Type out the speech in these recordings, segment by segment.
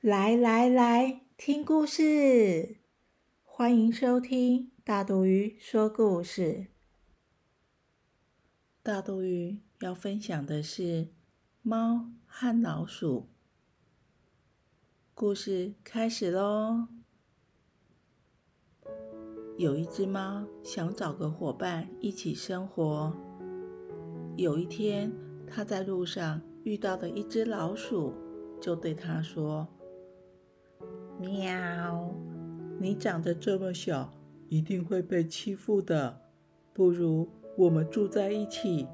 来来来，听故事！欢迎收听大肚鱼说故事。大肚鱼要分享的是猫和老鼠。故事开始喽！有一只猫想找个伙伴一起生活。有一天，它在路上遇到了一只老鼠，就对它说。喵！你长得这么小，一定会被欺负的。不如我们住在一起，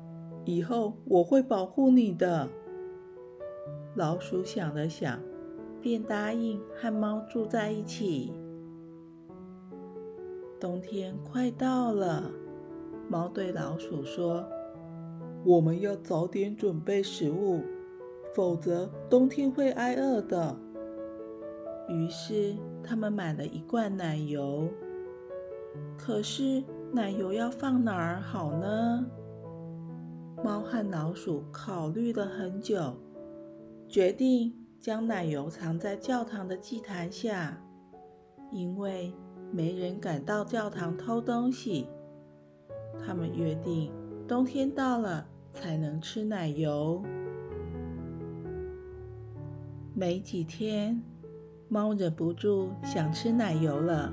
以后我会保护你的。老鼠想了想，便答应和猫住在一起。冬天快到了，猫对老鼠说：“我们要早点准备食物，否则冬天会挨饿的。”于是，他们买了一罐奶油。可是，奶油要放哪儿好呢？猫和老鼠考虑了很久，决定将奶油藏在教堂的祭坛下，因为没人敢到教堂偷东西。他们约定，冬天到了才能吃奶油。没几天。猫忍不住想吃奶油了，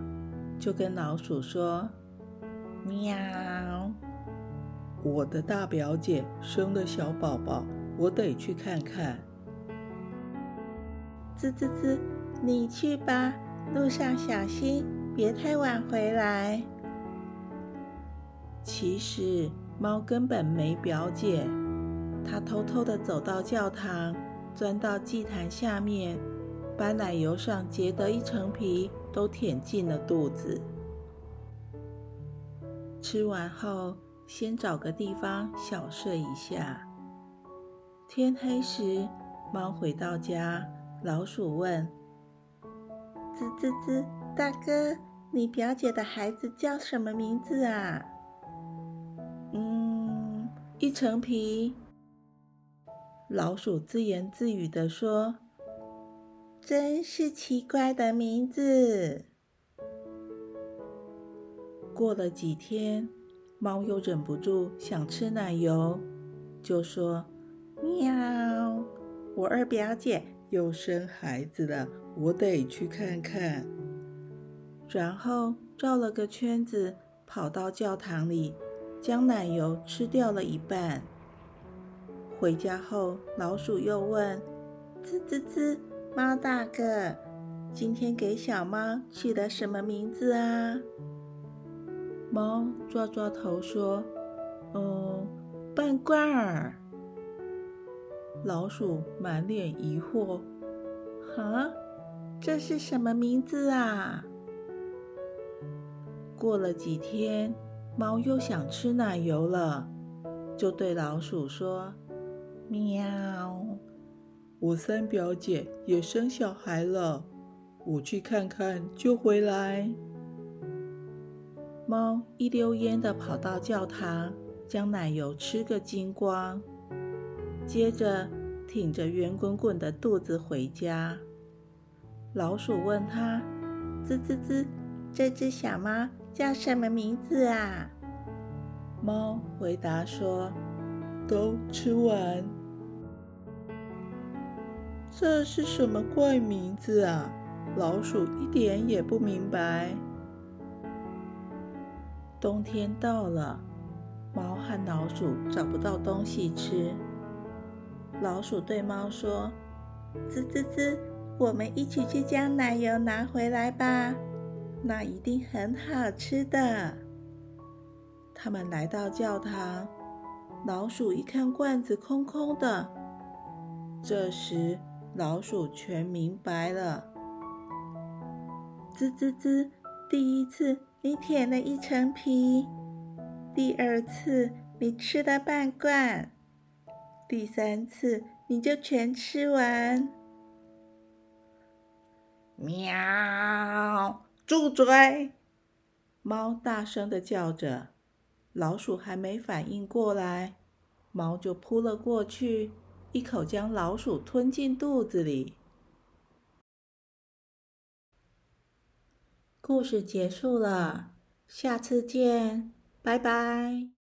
就跟老鼠说：“喵，我的大表姐生了小宝宝，我得去看看。”滋滋滋，你去吧，路上小心，别太晚回来。其实猫根本没表姐，它偷偷的走到教堂，钻到祭坛下面。把奶油上结的一层皮都舔进了肚子。吃完后，先找个地方小睡一下。天黑时，猫回到家，老鼠问：“吱吱吱，大哥，你表姐的孩子叫什么名字啊？”“嗯，一层皮。”老鼠自言自语地说。真是奇怪的名字。过了几天，猫又忍不住想吃奶油，就说：“喵，我二表姐又生孩子了，我得去看看。”然后绕了个圈子，跑到教堂里，将奶油吃掉了一半。回家后，老鼠又问：“滋滋滋。”猫大哥，今天给小猫取的什么名字啊？猫抓抓头说：“嗯，半罐儿。”老鼠满脸疑惑：“哈，这是什么名字啊？”过了几天，猫又想吃奶油了，就对老鼠说：“喵。”我三表姐也生小孩了，我去看看就回来。猫一溜烟的跑到教堂，将奶油吃个精光，接着挺着圆滚滚的肚子回家。老鼠问他：“滋滋滋，这只小猫叫什么名字啊？”猫回答说：“都吃完。”这是什么怪名字啊？老鼠一点也不明白。冬天到了，猫和老鼠找不到东西吃。老鼠对猫说：“滋滋滋，我们一起去将奶油拿回来吧，那一定很好吃的。”他们来到教堂，老鼠一看罐子空空的，这时。老鼠全明白了，滋滋滋，第一次你舔了一层皮，第二次你吃了半罐，第三次你就全吃完。喵！住嘴！猫大声的叫着。老鼠还没反应过来，猫就扑了过去，一口将老鼠吞进肚子里。故事结束了，下次见，拜拜。